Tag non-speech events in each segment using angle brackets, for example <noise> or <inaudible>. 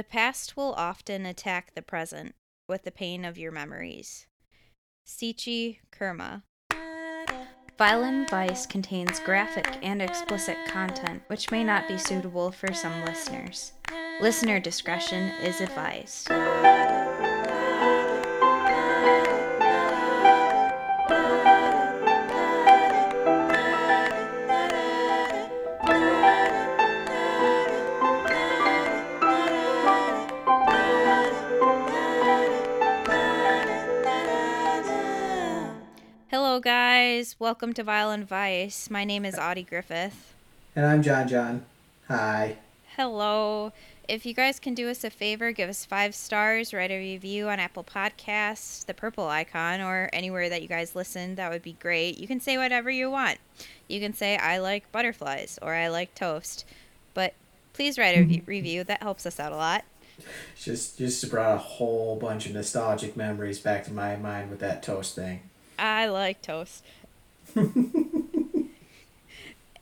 The past will often attack the present with the pain of your memories. Sichi Kurma. Vile and Vice contains graphic and explicit content which may not be suitable for some listeners. Listener discretion is advised. Guys. Welcome to Vile and Vice. My name is Audi Griffith. And I'm Jon John. Hi. Hello. If you guys can do us a favor, give us five stars, write a review on Apple Podcasts, the purple icon, or anywhere that you guys listen, that would be great. You can say whatever you want. You can say, I like butterflies, or I like toast. But please write a re- <laughs> review, that helps us out a lot. Just just brought a whole bunch of nostalgic memories back to my mind with that toast thing. I like toast.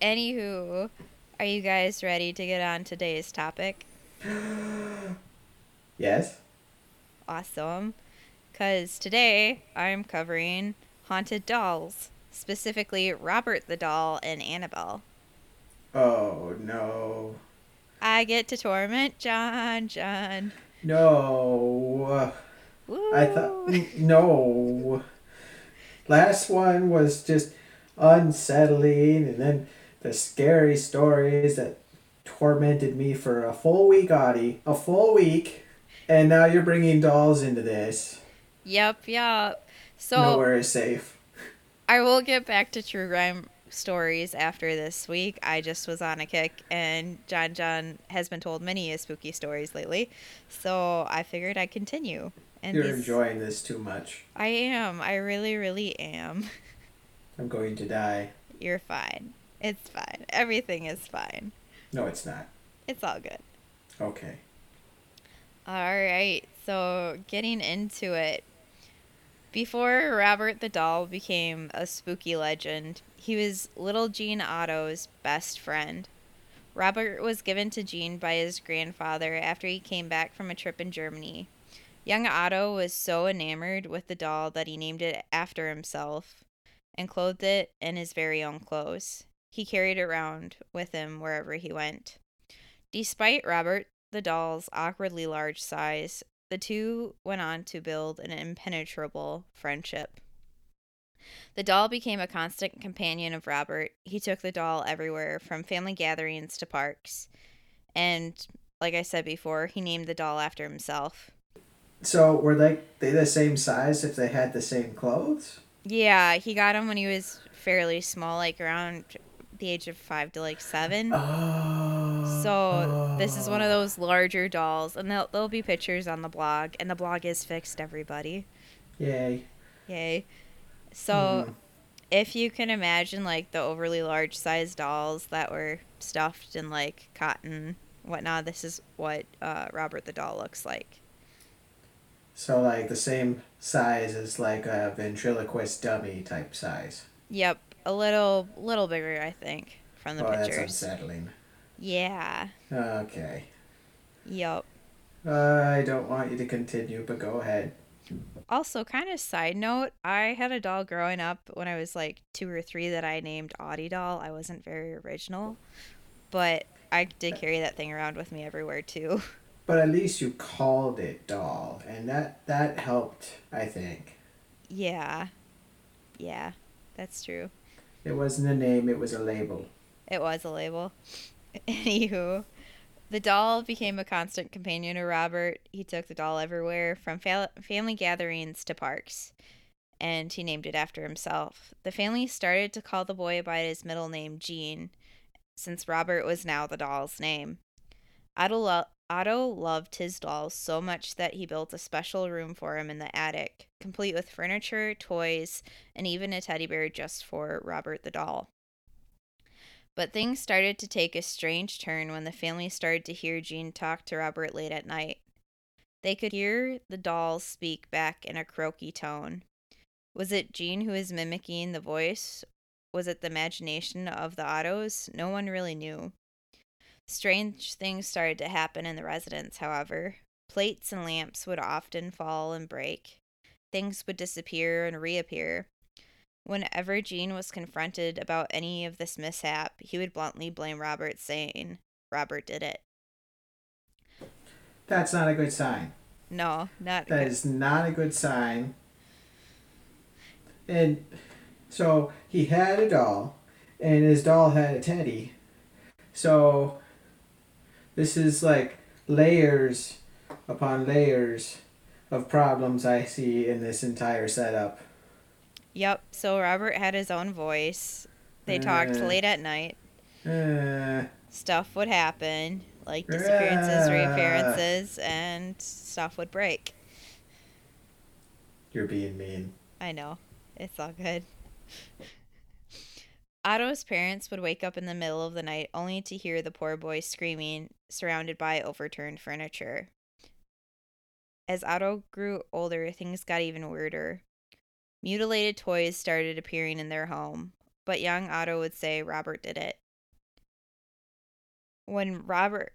Anywho, are you guys ready to get on today's topic? <gasps> Yes? Awesome. Because today I'm covering haunted dolls, specifically Robert the Doll and Annabelle. Oh no. I get to torment Jon, John. No. Woo. I thought no. Last one was just unsettling and then the scary stories that tormented me for a full week, Audi. A full week. And now you're bringing dolls into this. Yep, yep. So Nowhere is safe. I will get back to true crime stories after this week. I just was on a kick, and Jon John has been told many spooky stories lately, so I figured I'd continue. And You're these- enjoying this too much. I am. I really, really am. I'm going to die. You're fine. It's fine. Everything is fine. No, it's not. It's all good. Okay. All right. So, getting into it. Before Robert the Doll became a spooky legend, he was little Gene Otto's best friend. Robert was given to Gene by his grandfather after he came back from a trip in Germany. Young Otto was so enamored with the doll that he named it after himself and clothed it in his very own clothes. He carried it around with him wherever he went. Despite Robert the doll's awkwardly large size, the two went on to build an impenetrable friendship. The doll became a constant companion of Robert. He took the doll everywhere, from family gatherings to parks. And, like I said before, he named the doll after himself. So were they they the same size if they had the same clothes? Yeah, he got him when he was fairly small, like around the age of five to like seven. Oh. So this is one of those larger dolls, and there'll, there'll be pictures on the blog, and the blog is fixed, everybody. Yay. Yay. So Mhm. if you can imagine like the overly large size dolls that were stuffed in like cotton, whatnot, this is what uh, Robert the doll looks like. So like the same size as like a ventriloquist dummy type size. Yep, a little little bigger, I think, from the oh, that's unsettling. Yeah. Okay. Yep. Uh, I don't want you to continue, but go ahead. Also, kind of side note, I had a doll growing up when I was like two or three that I named Audi doll. I wasn't very original, but I did uh, carry that thing around with me everywhere too. <laughs> But at least you called it doll, and that that helped, I think. yeah. Yeah, that's true. It wasn't a name, it was a label. It was a label. <laughs> Anywho, the doll became a constant companion to Robert. He took the doll everywhere, from fa- family gatherings to parks, and he named it after himself. The family started to call the boy by his middle name, Gene, since Robert was now the doll's name. Otto, lo- Otto loved his dolls so much that he built a special room for him in the attic, complete with furniture, toys, and even a teddy bear just for Robert the doll. But things started to take a strange turn when the family started to hear Gene talk to Robert late at night. They could hear the dolls speak back in a croaky tone. Was it Gene who was mimicking the voice? Was it the imagination of the Ottos? No one really knew. Strange things started to happen in the residence, however. Plates and lamps would often fall and break. Things would disappear and reappear. Whenever Gene was confronted about any of this mishap, he would bluntly blame Robert, saying, Robert did it. That's not a good sign. No, not That good. is not a good sign. And so he had a doll, and his doll had a teddy. So this is like layers upon layers of problems I see in this entire setup. Yep, so Robert had his own voice. They talked Uh. late at night. Uh, Stuff would happen, like disappearances, Ah. reappearances, and stuff would break. you're being mean. I know. It's all good. Otto's parents would wake up in the middle of the night only to hear the poor boy screaming, surrounded by overturned furniture. As Otto grew older, things got even weirder. Mutilated toys started appearing in their home, but young Otto would say Robert did it. When Robert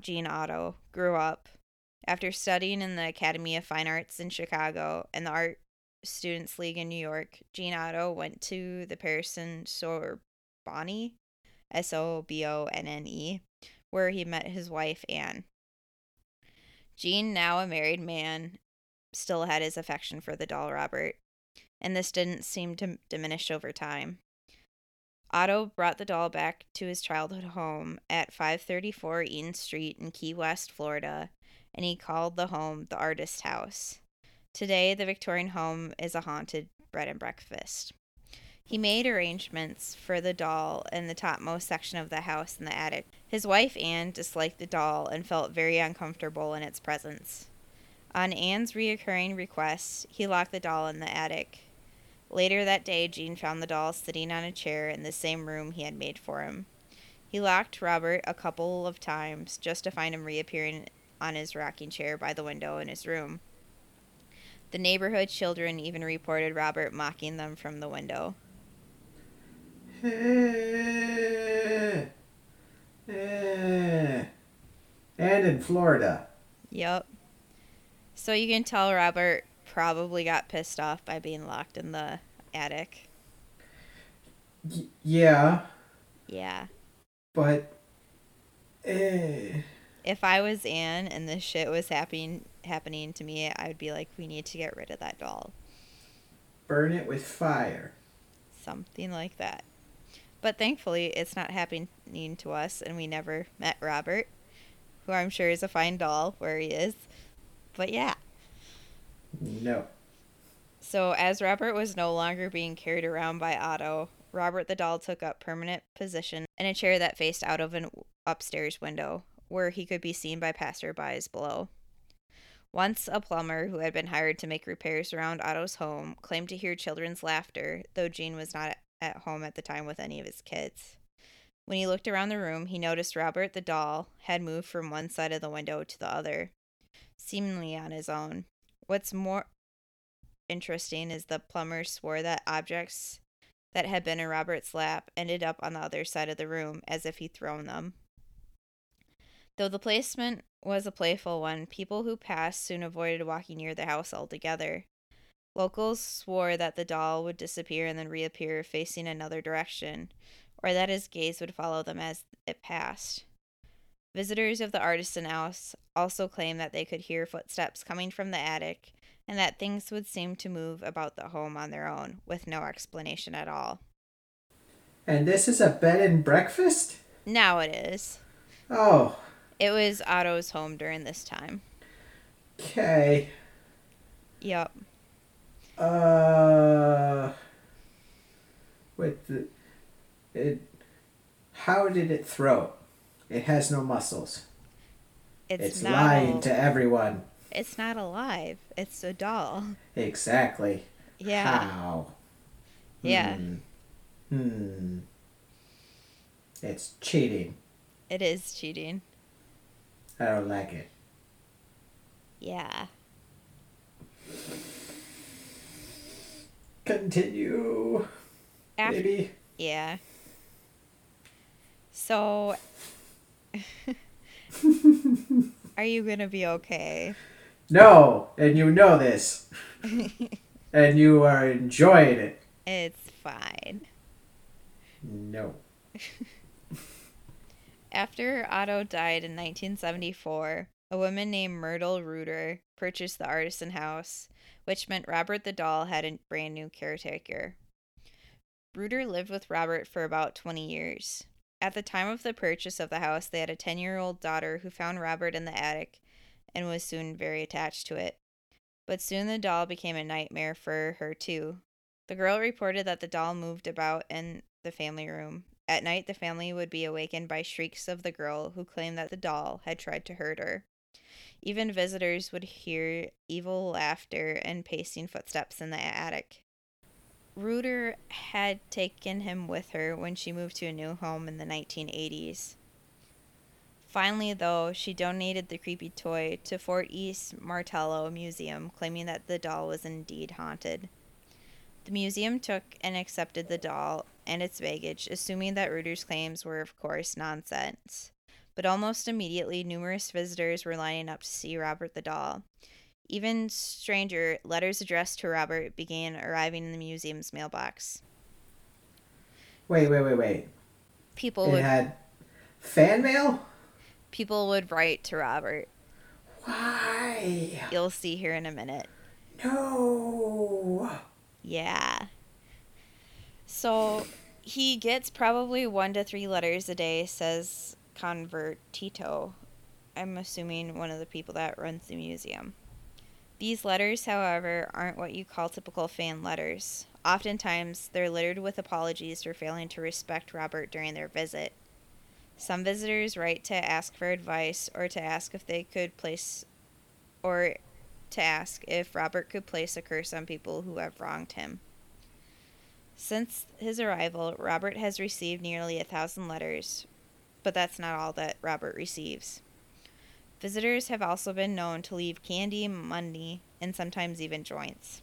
Gene Otto grew up, after studying in the Academy of Fine Arts in Chicago and the Art Students League in New York, Gene Otto went to the Pearson Sorbonne, S O B O N N E, where he met his wife Anne. Gene, now a married man, still had his affection for the doll Robert, and this didn't seem to diminish over time. Otto brought the doll back to his childhood home at 534 Eaton Street in Key West, Florida, and he called the home the Artist House. Today, the Victorian home is a haunted bread and breakfast. He made arrangements for the doll in the topmost section of the house in the attic. His wife, Anne, disliked the doll and felt very uncomfortable in its presence. On Anne's reoccurring request, he locked the doll in the attic. Later that day, Gene found the doll sitting on a chair in the same room he had made for him. He locked Robert a couple of times just to find him reappearing on his rocking chair by the window in his room. The neighborhood children even reported Robert mocking them from the window. Eh, <laughs> eh. And in Florida. Yep. So you can tell Robert probably got pissed off by being locked in the attic. Y- yeah, Yeah. but eh, If I was Anne and this shit was happening happening to me, I would be like, we need to get rid of that doll. burn it with fire. Something like that. But thankfully, it's not happening to us, and we never met Robert, who I'm sure is a fine doll where he is. But yeah. No. So, as Robert was no longer being carried around by Otto, Robert the doll took up permanent position in a chair that faced out of an upstairs window, where he could be seen by passerbys below. Once a plumber who had been hired to make repairs around Otto's home claimed to hear children's laughter, though Gene was not at home at the time with any of his kids. When he looked around the room, he noticed Robert the doll had moved from one side of the window to the other, seemingly on his own. What's more interesting is the plumber swore that objects that had been in Robert's lap ended up on the other side of the room as if he'd thrown them. Though the placement was a playful one, people who passed soon avoided walking near the house altogether. Locals swore that the doll would disappear and then reappear facing another direction, or that his gaze would follow them as it passed. Visitors of the artisan house also claimed that they could hear footsteps coming from the attic and that things would seem to move about the home on their own with no explanation at all. And this is a bed and breakfast? Now it is. Oh, It was Otto's home during this time. okay. Yep. Uh, with the, it, how did it throw? It has no muscles. It's, It's, lying al- to everyone. It's not alive. It's a doll. Exactly. Yeah. How? Yeah. Hmm. Hmm. It's cheating. It is cheating. I don't like it. Yeah. Continue. After, Maybe. Yeah. So, <laughs> Are you going to be okay? No, and you know this. <laughs> and you are enjoying it. It's fine. No. <laughs> After Otto died in 1974, a woman named Myrtle Reuter purchased the Artisan House, which meant Robert the doll had a brand new caretaker. Reuter lived with Robert for about 20 years. At the time of the purchase of the house, they had a 10 year old daughter who found Robert in the attic and was soon very attached to it. But soon the doll became a nightmare for her, too. The girl reported that the doll moved about in the family room. At night, the family would be awakened by shrieks of the girl who claimed that the doll had tried to hurt her. Even visitors would hear evil laughter and pacing footsteps in the attic. Reuter had taken him with her when she moved to a new home in the 1980s. Finally, though, she donated the creepy toy to Fort East Martello Museum, claiming that the doll was indeed haunted. The museum took and accepted the doll and its baggage, assuming that Reuter's claims were, of course, nonsense. But almost immediately, numerous visitors were lining up to see Robert the doll. Even stranger, letters addressed to Robert began arriving in the museum's mailbox. Wait, wait, wait, wait. People it would had fan mail? people would write to Robert. Why? You'll see here in a minute. No. Yeah. So he gets probably one to three letters a day, says Convertito. I'm assuming one of the people that runs the museum. These letters, however, aren't what you call typical fan letters. Oftentimes, they're littered with apologies for failing to respect Robert during their visit. Some visitors write to ask for advice or to ask if they could place or to ask if Robert could place a curse on people who have wronged him. Since his arrival, Robert has received nearly a thousand letters, but that's not all that Robert receives. Visitors have also been known to leave candy, money, and sometimes even joints.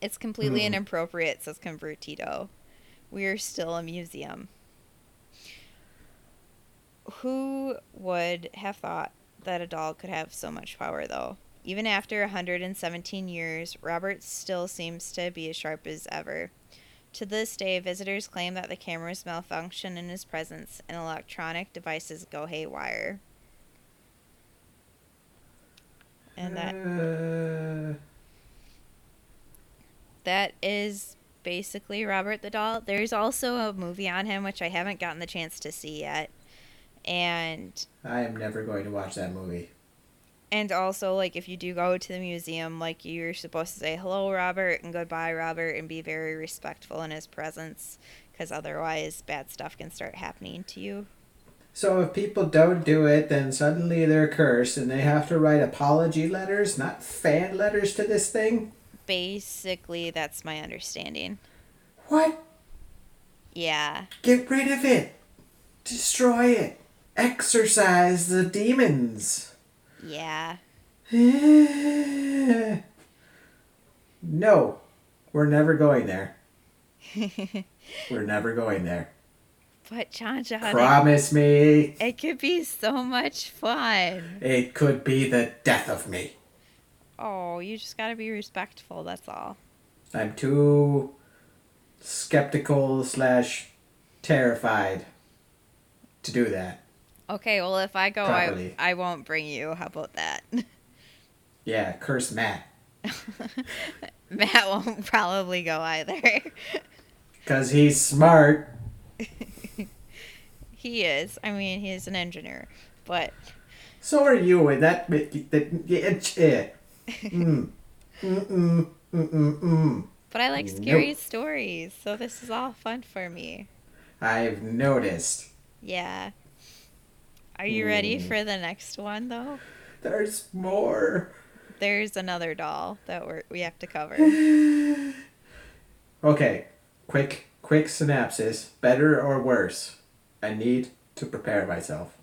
It's completely Hmm. inappropriate, says Convertito. We are still a museum. Who would have thought that a doll could have so much power, though? Even after 117 years, Robert still seems to be as sharp as ever. To this day, visitors claim that the cameras malfunction in his presence and electronic devices go haywire. And that Uh, that is basically Robert the Doll. There's also a movie on him which I haven't gotten the chance to see yet. And I am never going to watch that movie. And also like if you do go to the museum, like you're supposed to say hello Robert and goodbye Robert and be very respectful in his presence cuz otherwise bad stuff can start happening to you. So if people don't do it, then suddenly they're cursed and they have to write apology letters, not fan letters to this thing? Basically, that's my understanding. What? Yeah. Get rid of it. Destroy it. Exorcise the demons. Yeah. <sighs> no. We're never going there. <laughs> We're never going there. But Jon John, it, Promise me. it could be so much fun. It could be the death of me. Oh, you just gotta be respectful. That's all. I'm too skeptical slash terrified to do that. Okay, well, if I go, Properly. I I won't bring you. How about that? <laughs> Yeah, curse Matt. <laughs> Matt won't probably go either. <laughs> Because he's smart. he is. I mean, he's an engineer, but So are you, and that. Eh. mm. Mm-mm. But I like Nope. scary stories, so this is all fun for me. I've noticed. Yeah. Are you ready Hmm. for the next one though? There's more. There's another doll that we are we have to cover. <sighs> Okay, quick, quick synopsis. Better or worse? I need to prepare myself.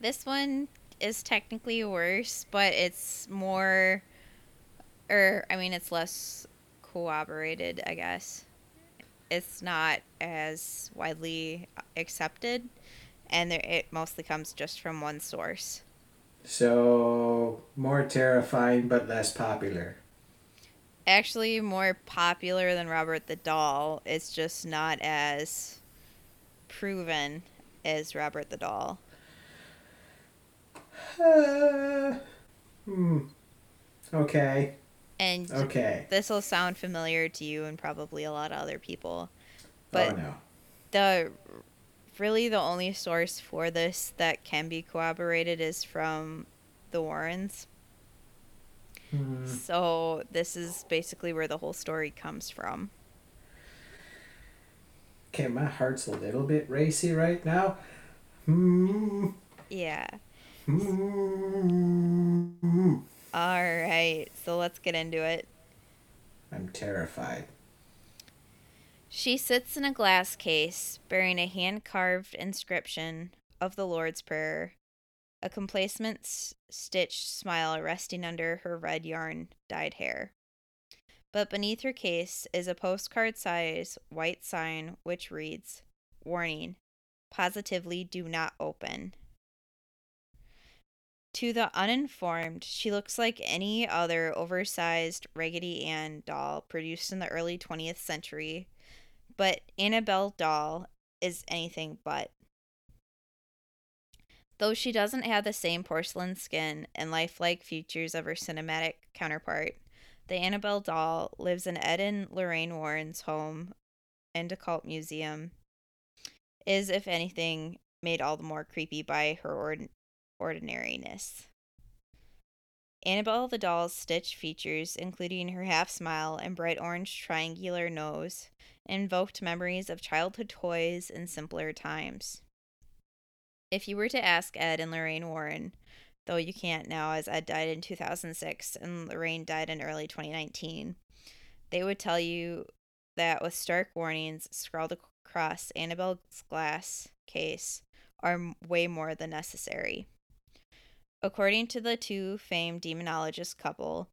This one is technically worse, but it's more, or I mean, it's less corroborated, I guess. It's not as widely accepted and there, it mostly comes just from one source. So more terrifying but less popular. Actually, more popular than Robert the Doll. It's just not as proven as Robert the Doll. Uh, hmm. Okay. And Okay. this will sound familiar to you and probably a lot of other people. oh But no. the really the only source for this that can be corroborated is from the Warrens. Hmm. So this is basically where the whole story comes from. Okay, my heart's a little bit racy right now. Hmm. Yeah. Hmm. All right. So let's get into it. I'm terrified. She sits in a glass case bearing a hand carved inscription of the Lord's Prayer, a complacent stitched smile resting under her red yarn dyed hair. But beneath her case is a postcard size white sign which reads Warning, positively do not open. To the uninformed, she looks like any other oversized Raggedy Ann doll produced in the early 20th century but Annabelle Doll is anything but. Though she doesn't have the same porcelain skin and lifelike features of her cinematic counterpart, the Annabelle doll lives in Ed and Lorraine Warren's home and occult museum, is, if anything, made all the more creepy by her ord- ordinariness. Annabelle the doll's stitch features, including her half smile and bright orange triangular nose, invoked memories of childhood toys and simpler times. If you were to ask Ed and Lorraine Warren, though you can't now as Ed died in 2006 and Lorraine died in early 2019, they would tell you that with stark warnings scrawled across Annabelle's glass case are way more than necessary. According to the two famed demonologist couple,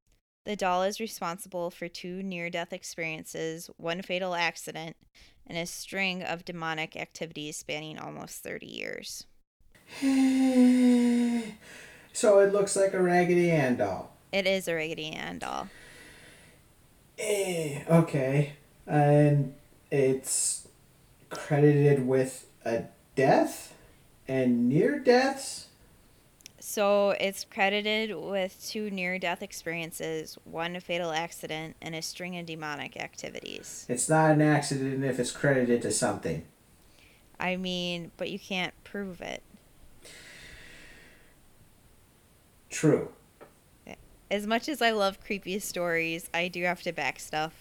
the doll is responsible for two near death experiences, one fatal accident, and a string of demonic activities spanning almost 30 years. <sighs> so it looks like a Raggedy Ann doll. It is a Raggedy Ann doll. Eh, okay. And it's credited with a death and near deaths. So it's credited with two near death experiences, one a fatal accident, and a string of demonic activities. It's not an accident if it's credited to something. I mean, but you can't prove it. True. As much as I love creepy stories, I do have to back stuff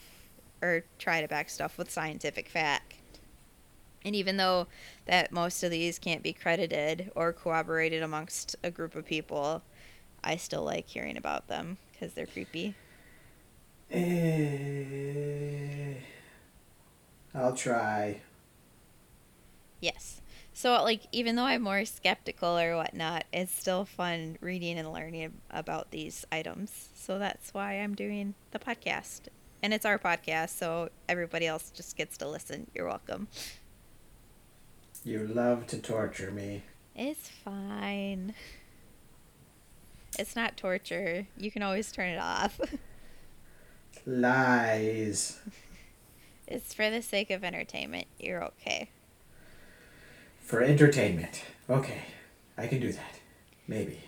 or try to back stuff with scientific fact. And even though that most of these can't be credited or corroborated amongst a group of people, I still like hearing about them because they're creepy. Eh, I'll try. Yes. So, like, even though I'm more skeptical or whatnot, it's still fun reading and learning about these items. So that's why I'm doing the podcast. And it's our podcast, so everybody else just gets to listen. You're welcome. You love to torture me. It's fine. It's not torture. You can always turn it off. Lies. <laughs> it's for the sake of entertainment. You're okay. For entertainment. Okay. I can do that. Maybe.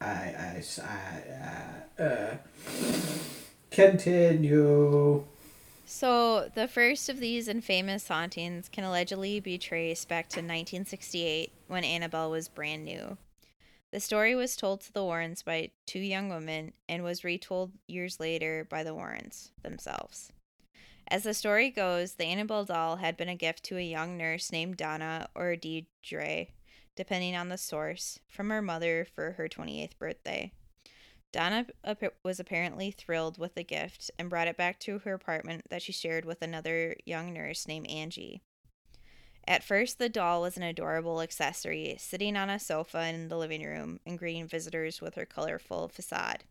I, I, I, uh, uh, <sighs> continue. So, the first of these infamous hauntings can allegedly be traced back to 1968 when Annabelle was brand new. The story was told to the Warrens by two young women and was retold years later by the Warrens themselves. As the story goes, the Annabelle doll had been a gift to a young nurse named Donna or Deidre, depending on the source, from her mother for her 28th birthday. Donna was apparently thrilled with the gift and brought it back to her apartment that she shared with another young nurse named Angie. At first, the doll was an adorable accessory, sitting on a sofa in the living room and greeting visitors with her colorful facade.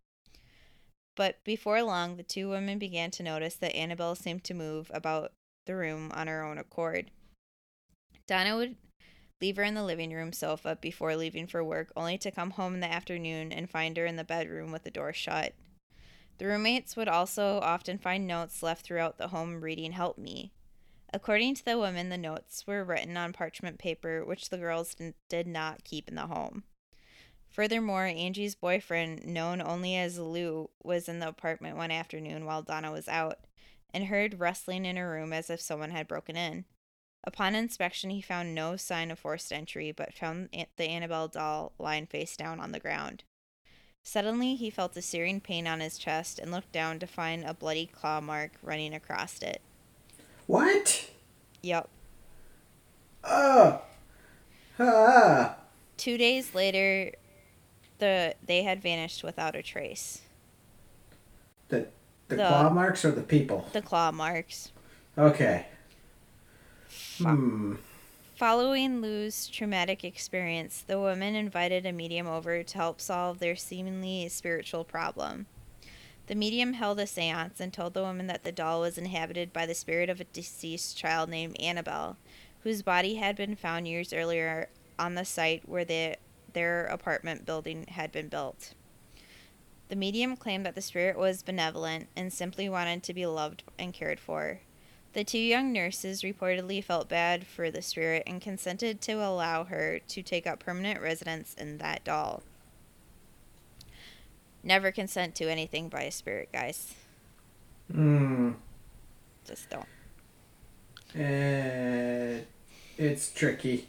But before long, the two women began to notice that Annabelle seemed to move about the room on her own accord. Donna would leave her in the living room sofa before leaving for work, only to come home in the afternoon and find her in the bedroom with the door shut. The roommates would also often find notes left throughout the home reading Help Me. According to the women, the notes were written on parchment paper, which the girls did not keep in the home. Furthermore, Angie's boyfriend, known only as Lou, was in the apartment one afternoon while Donna was out and heard rustling in her room as if someone had broken in. Upon inspection, he found no sign of forced entry, but found the Annabelle doll lying face down on the ground. Suddenly, he felt a searing pain on his chest and looked down to find a bloody claw mark running across it. What? Yep. Oh. Ah. Two days later, the they had vanished without a trace. The the, the claw marks or the people? The claw marks. Okay. Hmm. Following Lou's traumatic experience, the woman invited a medium over to help solve their seemingly spiritual problem. The medium held a seance and told the woman that the doll was inhabited by the spirit of a deceased child named Annabelle, whose body had been found years earlier on the site where the, their apartment building had been built. The medium claimed that the spirit was benevolent and simply wanted to be loved and cared for. The two young nurses reportedly felt bad for the spirit and consented to allow her to take up permanent residence in that doll. Never consent to anything by a spirit, guys. Hmm. Just don't. Uh, it's tricky.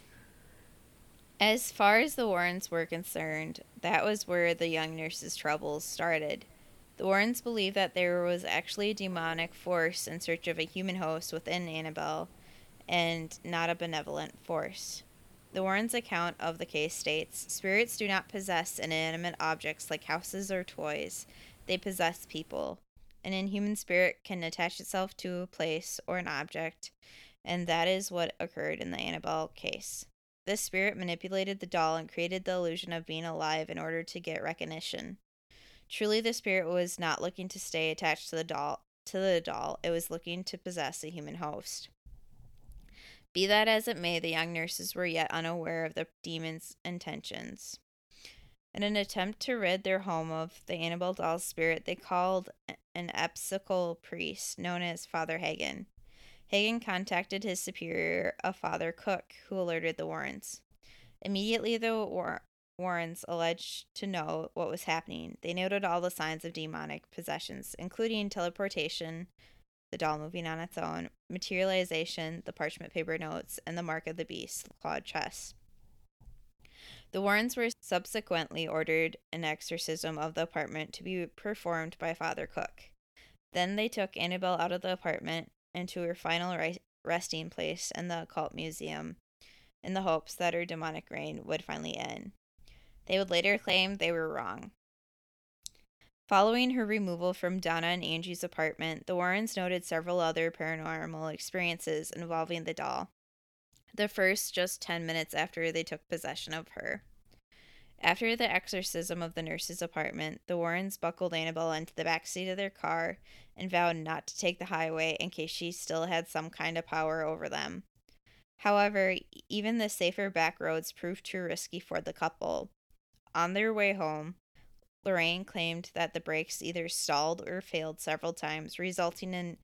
As far as the Warrens were concerned, that was where the young nurse's troubles started. The Warrens believed that there was actually a demonic force in search of a human host within Annabelle and not a benevolent force. The Warrens' account of the case states Spirits do not possess inanimate objects like houses or toys, they possess people. An inhuman spirit can attach itself to a place or an object, and that is what occurred in the Annabelle case. This spirit manipulated the doll and created the illusion of being alive in order to get recognition. Truly the spirit was not looking to stay attached to the doll to the doll, it was looking to possess a human host. Be that as it may, the young nurses were yet unaware of the demon's intentions. In an attempt to rid their home of the Annabelle doll's spirit, they called an Episcopal priest known as Father Hagen. Hagen contacted his superior, a Father Cook, who alerted the Warrens. Immediately, the War- Warrens alleged to know what was happening. They noted all the signs of demonic possessions, including teleportation, the doll moving on its own, materialization, the parchment paper notes, and the mark of the beast, the clawed chest. The Warrens were subsequently ordered an exorcism of the apartment to be performed by Father Cook. Then they took Annabelle out of the apartment, and to her final resting place in the occult museum in the hopes that her demonic reign would finally end. They would later claim they were wrong. Following her removal from Donna and Angie's apartment, the Warrens noted several other paranormal experiences involving the doll. The first just 10 minutes after they took possession of her. After the exorcism of the nurse's apartment, the Warrens buckled Annabelle into the back seat of their car and vowed not to take the highway in case she still had some kind of power over them. However, even the safer back roads proved too risky for the couple. On their way home, Lorraine claimed that the brakes either stalled or failed several times, resulting in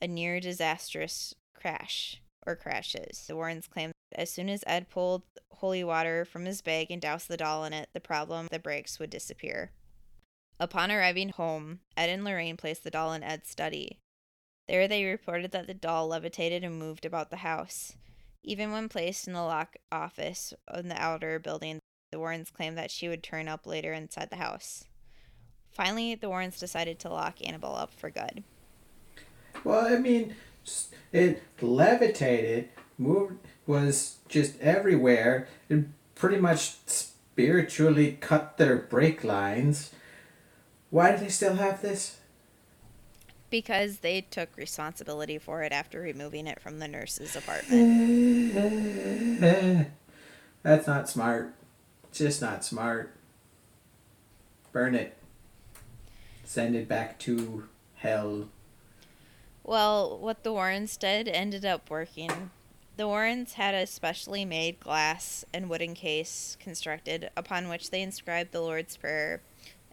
a near disastrous crash or crashes. The Warrens claimed that as soon as Ed pulled holy water from his bag and doused the doll in it, the problem, the brakes, would disappear. Upon arriving home, Ed and Lorraine placed the doll in Ed's study. There they reported that the doll levitated and moved about the house. Even when placed in the lock office in the outer building, the Warrens claimed that she would turn up later inside the house. Finally, the Warrens decided to lock Annabelle up for good. Well, I mean, it levitated, moved, was just everywhere, and pretty much spiritually cut their brake lines. Why do they still have this? Because they took responsibility for it after removing it from the nurse's <laughs> apartment. That's not smart. Just not smart. Burn it. Send it back to hell. Well, what the Warrens did ended up working. The Warrens had a specially made glass and wooden case constructed upon which they inscribed the Lord's Prayer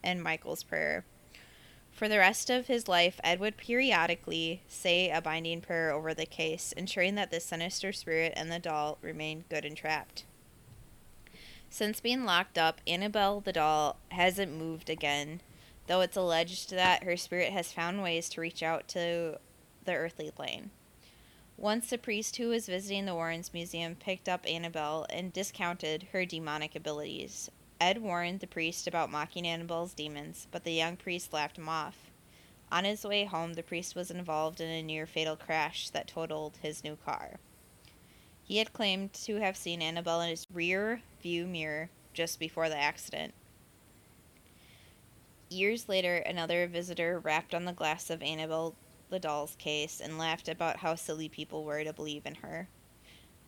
and Michael's Prayer. For the rest of his life, Ed would periodically say a binding prayer over the case, ensuring that the sinister spirit and the doll remained good and trapped. Since being locked up, Annabelle the doll hasn't moved again, though it's alleged that her spirit has found ways to reach out to the earthly plane. Once a priest who was visiting the Warrens Museum picked up Annabelle and discounted her demonic abilities. Ed warned the priest about mocking Annabelle's demons, but the young priest laughed him off. On his way home, the priest was involved in a near fatal crash that totaled his new car. He had claimed to have seen Annabelle in his rear view mirror just before the accident. Years later, another visitor rapped on the glass of Annabelle the doll's case and laughed about how silly people were to believe in her.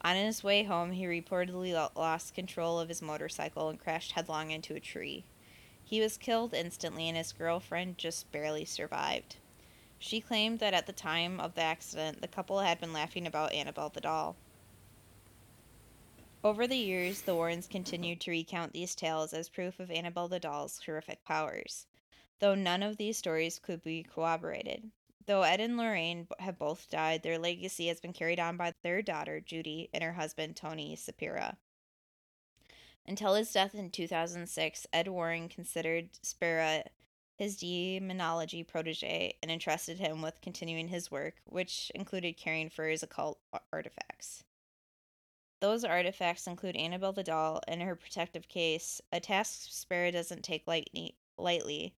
On his way home, he reportedly lost control of his motorcycle and crashed headlong into a tree. He was killed instantly, and his girlfriend just barely survived. She claimed that at the time of the accident, the couple had been laughing about Annabelle the doll. Over the years, the Warrens continued to recount these tales as proof of Annabelle the doll's horrific powers, though none of these stories could be corroborated. Though Ed and Lorraine have both died, their legacy has been carried on by their daughter, Judy, and her husband, Tony Spera. Until his death in 2006, Ed Warren considered Spera his demonology protege and entrusted him with continuing his work, which included caring for his occult artifacts. Those artifacts include Annabelle the doll and her protective case, a task Spera doesn't take lightly, lightly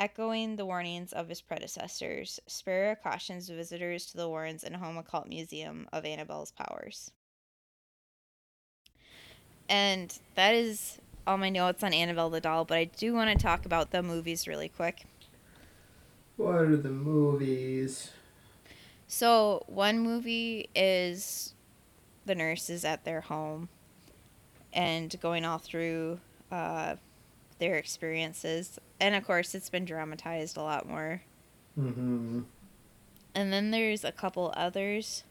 Echoing the warnings of his predecessors, Spera cautions visitors to the Warrens and Home Occult Museum of Annabelle's powers. And that is all my notes on Annabelle the doll, but I do want to talk about the movies really quick. What are the movies? So, one movie is the nurses at their home and going all through uh, their experiences and of course it's been dramatized a lot more. Mm-hmm. And then there's a couple others.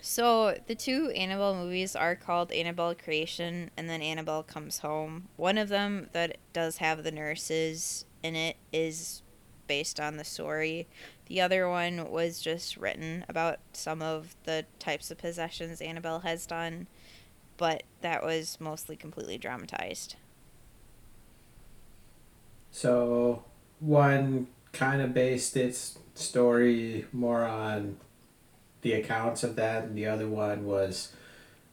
So the two Annabelle movies are called Annabelle Creation and then Annabelle Comes Home. One of them that does have the nurses in it is based on the story. The other one was just written about some of the types of possessions Annabelle has done, but that was mostly completely dramatized. So one kind of based its story more on the accounts of that, and the other one was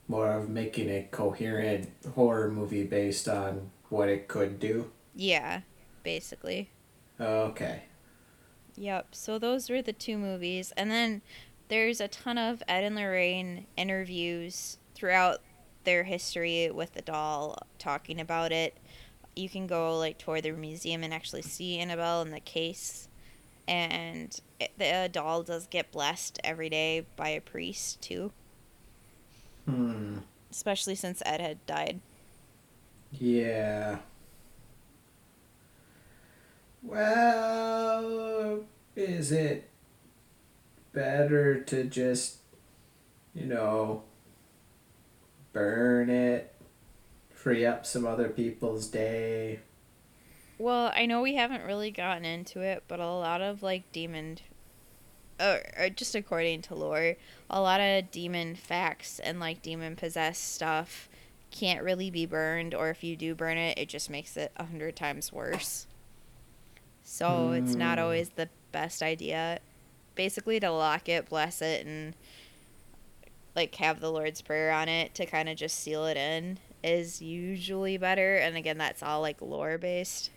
more of making a coherent horror movie based on what it could do. Yeah, basically. Okay. Yep. So those were the two movies, and then there's a ton of Ed and Lorraine interviews throughout their history with the doll, talking about it you can go like tour the museum and actually see Annabelle in the case, and it, the doll does get blessed every day by a priest too. Hmm. Especially since Ed had died. Yeah. Well, is it better to just, you know, burn it free up some other people's day. Well, I know we haven't really gotten into it, but a lot of like demon, or, or just according to lore, a lot of demon facts and like demon possessed stuff can't really be burned, or if you do burn it, it just makes it a hundred times worse. So mm. it's not hmm. always the best idea. Basically, to lock it, bless it, and like have the Lord's Prayer on it to kind of just seal it in is usually better. And again, that's all like lore based.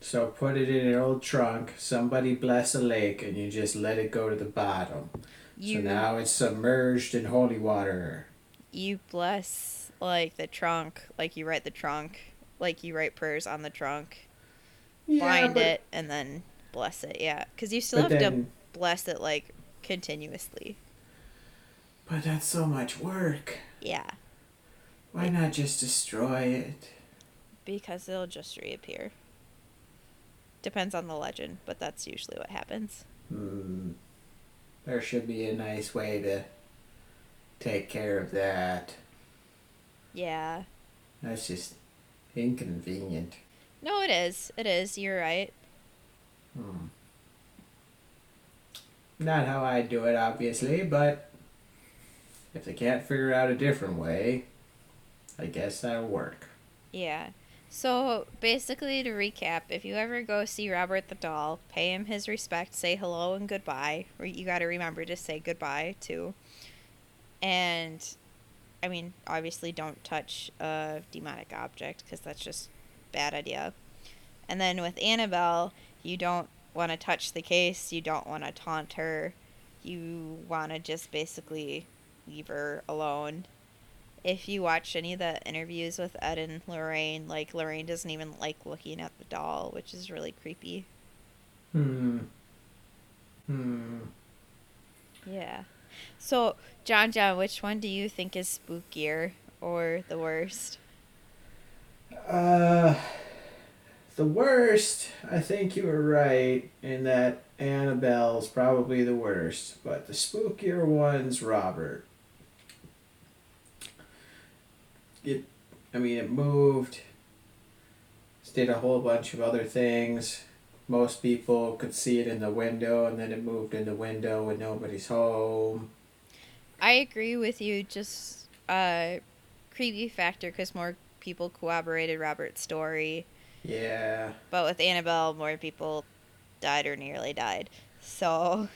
So put it in an old trunk. Somebody bless a lake, and you just let it go to the bottom. You, so now it's submerged in holy water. You bless like the trunk, like you write the trunk, like you write prayers on the trunk. Yeah, bind but, it and then bless it. Yeah, because you still have then, to bless it like continuously. But that's so much work. Yeah. Why not just destroy it? Because it'll just reappear. Depends on the legend, but that's usually what happens. Hmm. There should be a nice way to take care of that. Yeah. That's just inconvenient. No, it is. It is. You're right. Hmm. Not how I do it, obviously, but if they can't figure out a different way, I guess that'll work. Yeah. So basically, to recap, if you ever go see Robert the Doll, pay him his respect, say hello and goodbye. You got to remember to say goodbye too. And, I mean, obviously, don't touch a demonic object because that's just bad idea. And then with Annabelle, you don't want to touch the case. You don't want to taunt her. You want to just basically leave her alone if you watch any of the interviews with Ed and Lorraine, like Lorraine doesn't even like looking at the doll, which is really creepy. Hmm. Hmm. Yeah. So, Jon John, which one do you think is spookier or the worst? Uh, the worst, I think you were right in that Annabelle's probably the worst, but the spookier one's Robert. It, I mean, it moved, did a whole bunch of other things. Most people could see it in the window, and then it moved in the window when nobody's home. I agree with you. Just uh, creepy factor because more people corroborated Robert's story. Yeah. But with Annabelle, more people died or nearly died. So.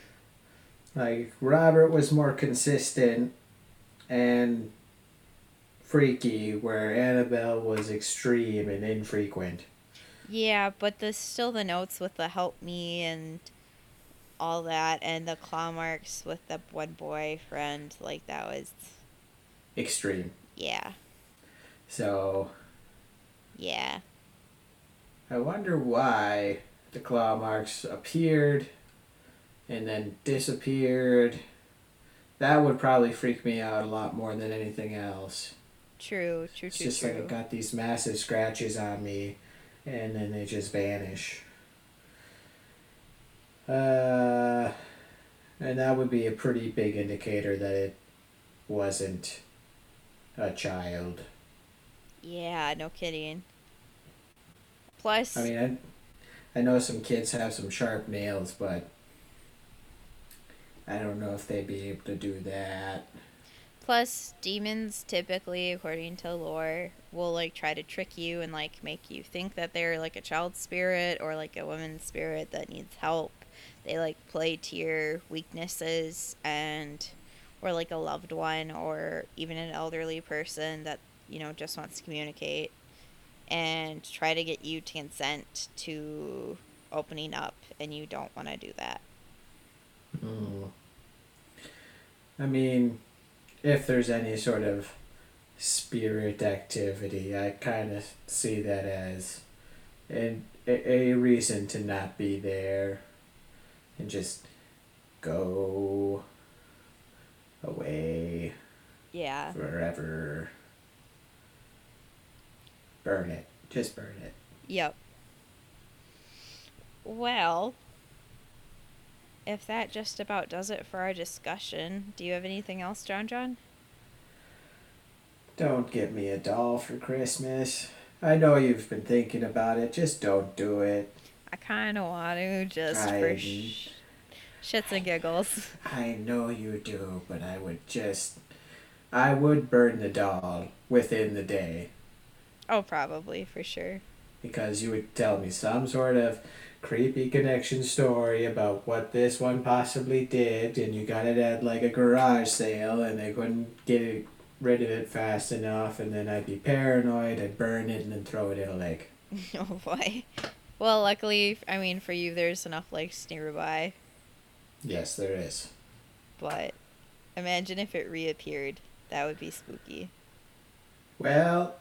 Like, Robert was more consistent and freaky, where Annabelle was extreme and infrequent. Yeah, but the still the notes with the help me and all that, and the claw marks with the one boyfriend, like that was. Extreme. Yeah. So. Yeah. I wonder why the claw marks appeared and then disappeared. That would probably freak me out a lot more than anything else. True, true, It's true, It's just true. like I got these massive scratches on me and then they just vanish. Uh, and that would be a pretty big indicator that it wasn't a child. Yeah, no kidding. Plus, I mean, I, I know some kids have some sharp nails, but I don't know if they'd be able to do that. plus demons typically, according to lore, will like try to trick you and like make you think that they're like a child spirit or like a woman's spirit that needs help. They like play to your weaknesses and or like a loved one or even an elderly person that you know just wants to communicate and try to get you to consent to opening up and you don't want to do that. Hmm. I mean, if there's any sort of spirit activity, I kind of see that as an, a, a reason to not be there and just go away Yeah. forever. Burn it. Just burn it. Yep. Well, if that just about does it for our discussion, do you have anything else, Jon John? Don't get me a doll for Christmas. I know you've been thinking about it. Just don't do it. I kind of want to just for sh- shits and giggles. I know you do, but I would just. I would burn the doll within the day Oh, probably for sure. because you would tell me some sort of creepy connection story about what this one possibly did, and you got it at like a garage sale, and they couldn't get it, rid of it fast enough, and then I'd be paranoid, I'd burn it, and then throw it in a lake. <laughs> oh boy. Well, luckily, I mean, for you, there's enough lakes nearby. Yes, there is. But imagine if it reappeared. That would be spooky. Well,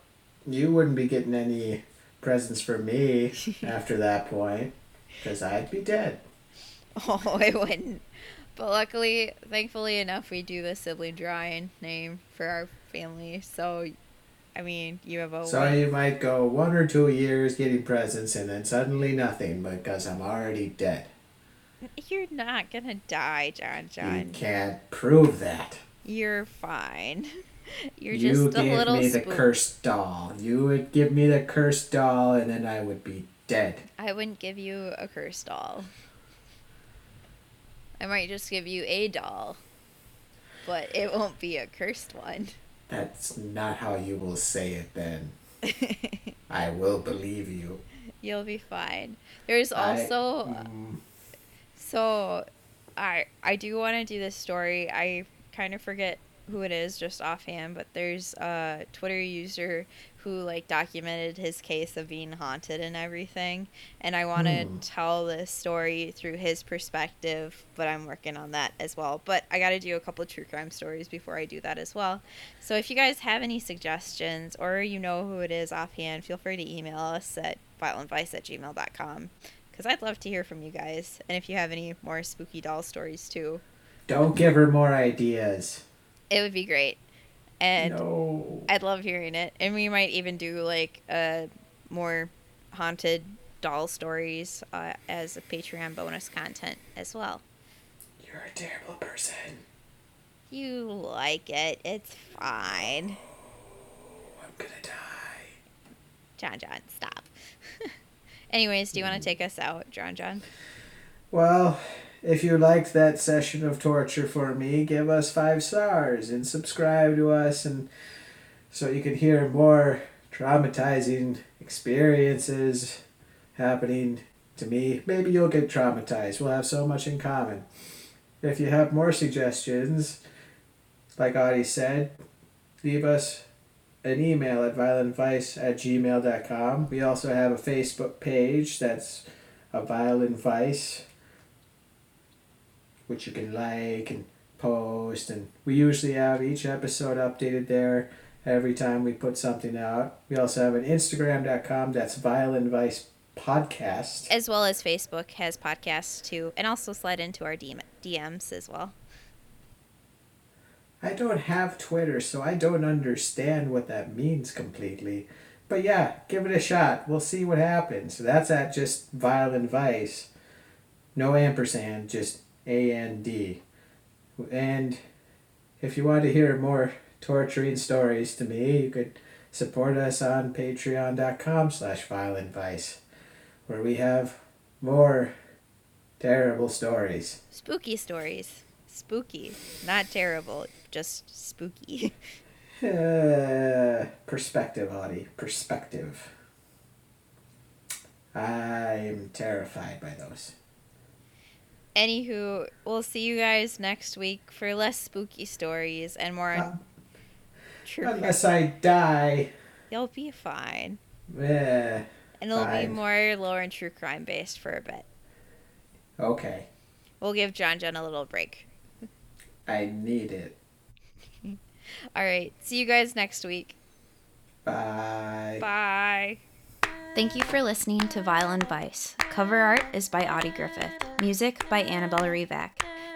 you wouldn't be getting any presents for me <laughs> after that point, because I'd be dead. <laughs> Oh, I wouldn't. But luckily, thankfully enough, we do the sibling drawing name for our family. So, I mean, you have a So way- you might go one or two years getting presents and then suddenly nothing because I'm already dead. You're not gonna die, John. John. You can't prove that. You're fine. <laughs> <laughs> You're you just a gave little me the cursed doll. You would give me the cursed doll, and then I would be dead. I wouldn't give you a cursed doll. I might just give you a doll, but it won't be a cursed one. That's not how you will say it then. <laughs> I will believe you. You'll be fine. There's I- also mm, so I I do want to do this story. I kind of forget who it is just offhand, but there's a Twitter user who like documented his case of being haunted and everything, and I want to Hmm. tell this story through his perspective, but I'm working on that as well. But I got to do a couple true crime stories before I do that as well. So if you guys have any suggestions or you know who it is offhand, feel free to email us at vileandvice at gmail.com because I'd love to hear from you guys. And if you have any more spooky doll stories too, don't give her more ideas. It would be great. And no. I'd love hearing it. And we might even do like uh, more haunted doll stories uh, as a Patreon bonus content as well. You're a terrible person. You like it, it's fine. I'm gonna die. Jon John, stop. <laughs> Anyways, do you want to take us out, Jon John? Well, if you liked that session of torture for me, give us five stars and subscribe to us and so you can hear more traumatizing experiences happening to me. Maybe you'll get traumatized. We'll have so much in common. If you have more suggestions, like Audi said, leave us an email at vileandvice at gmail.com. We also have a Facebook page that's a Vile and Vice which you can like and post and we usually have each episode updated there every time we put something out. We also have an instagram.com that's Vile and Vice podcast. As well as Facebook has podcasts too, and also slide into our DM- DMs as well. i don't have twitter so i don't understand what that means completely. But yeah give it a shot. We'll see what happens. That's at just Vile and Vice. No ampersand just a-n-d D. and if you want to hear more torturing stories to me you could support us on patreon.com slash Vile and Vice where we have more terrible stories Spooky stories. Spooky. Not terrible, just spooky. Uh, perspective, Audi. Perspective. I'm terrified by those. Anywho, we'll see you guys next week for less spooky stories and more on Um, true crime. Unless I die. You'll be fine. Eh, And it'll be more lore and true crime based for a bit. okay. We'll give Jon John a little break. I need it. <laughs> All right. See you guys next week. Bye. Bye. Thank you for listening to Vile and Vice. Cover art is by Audi Griffith. Music by Annabelle Revac.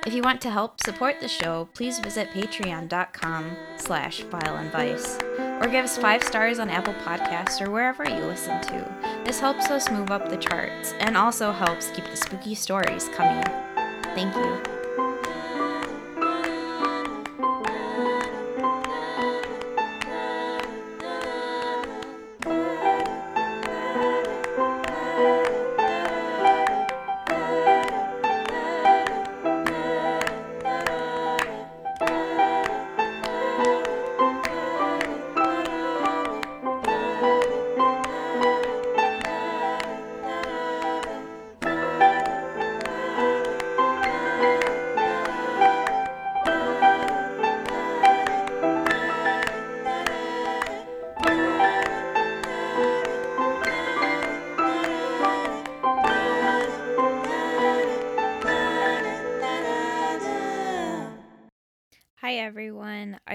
If you want to help support the show, please visit patreon.com slash vileandvice or give us five stars on Apple Podcasts or wherever you listen to. This helps us move up the charts and also helps keep the spooky stories coming. Thank you.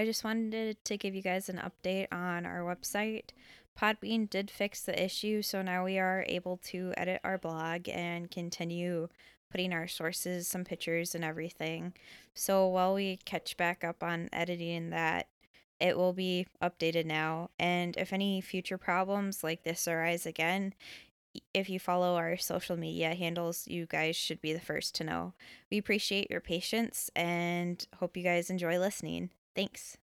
Just wanted to give you guys an update on our website. Podbean did fix the issue, so now we are able to edit our blog and continue putting our sources, some pictures, and everything. So while we catch back up on editing that, it will be updated now. And if any future problems like this arise again, if you follow our social media handles, you guys should be the first to know. We appreciate your patience and hope you guys enjoy listening. Thanks.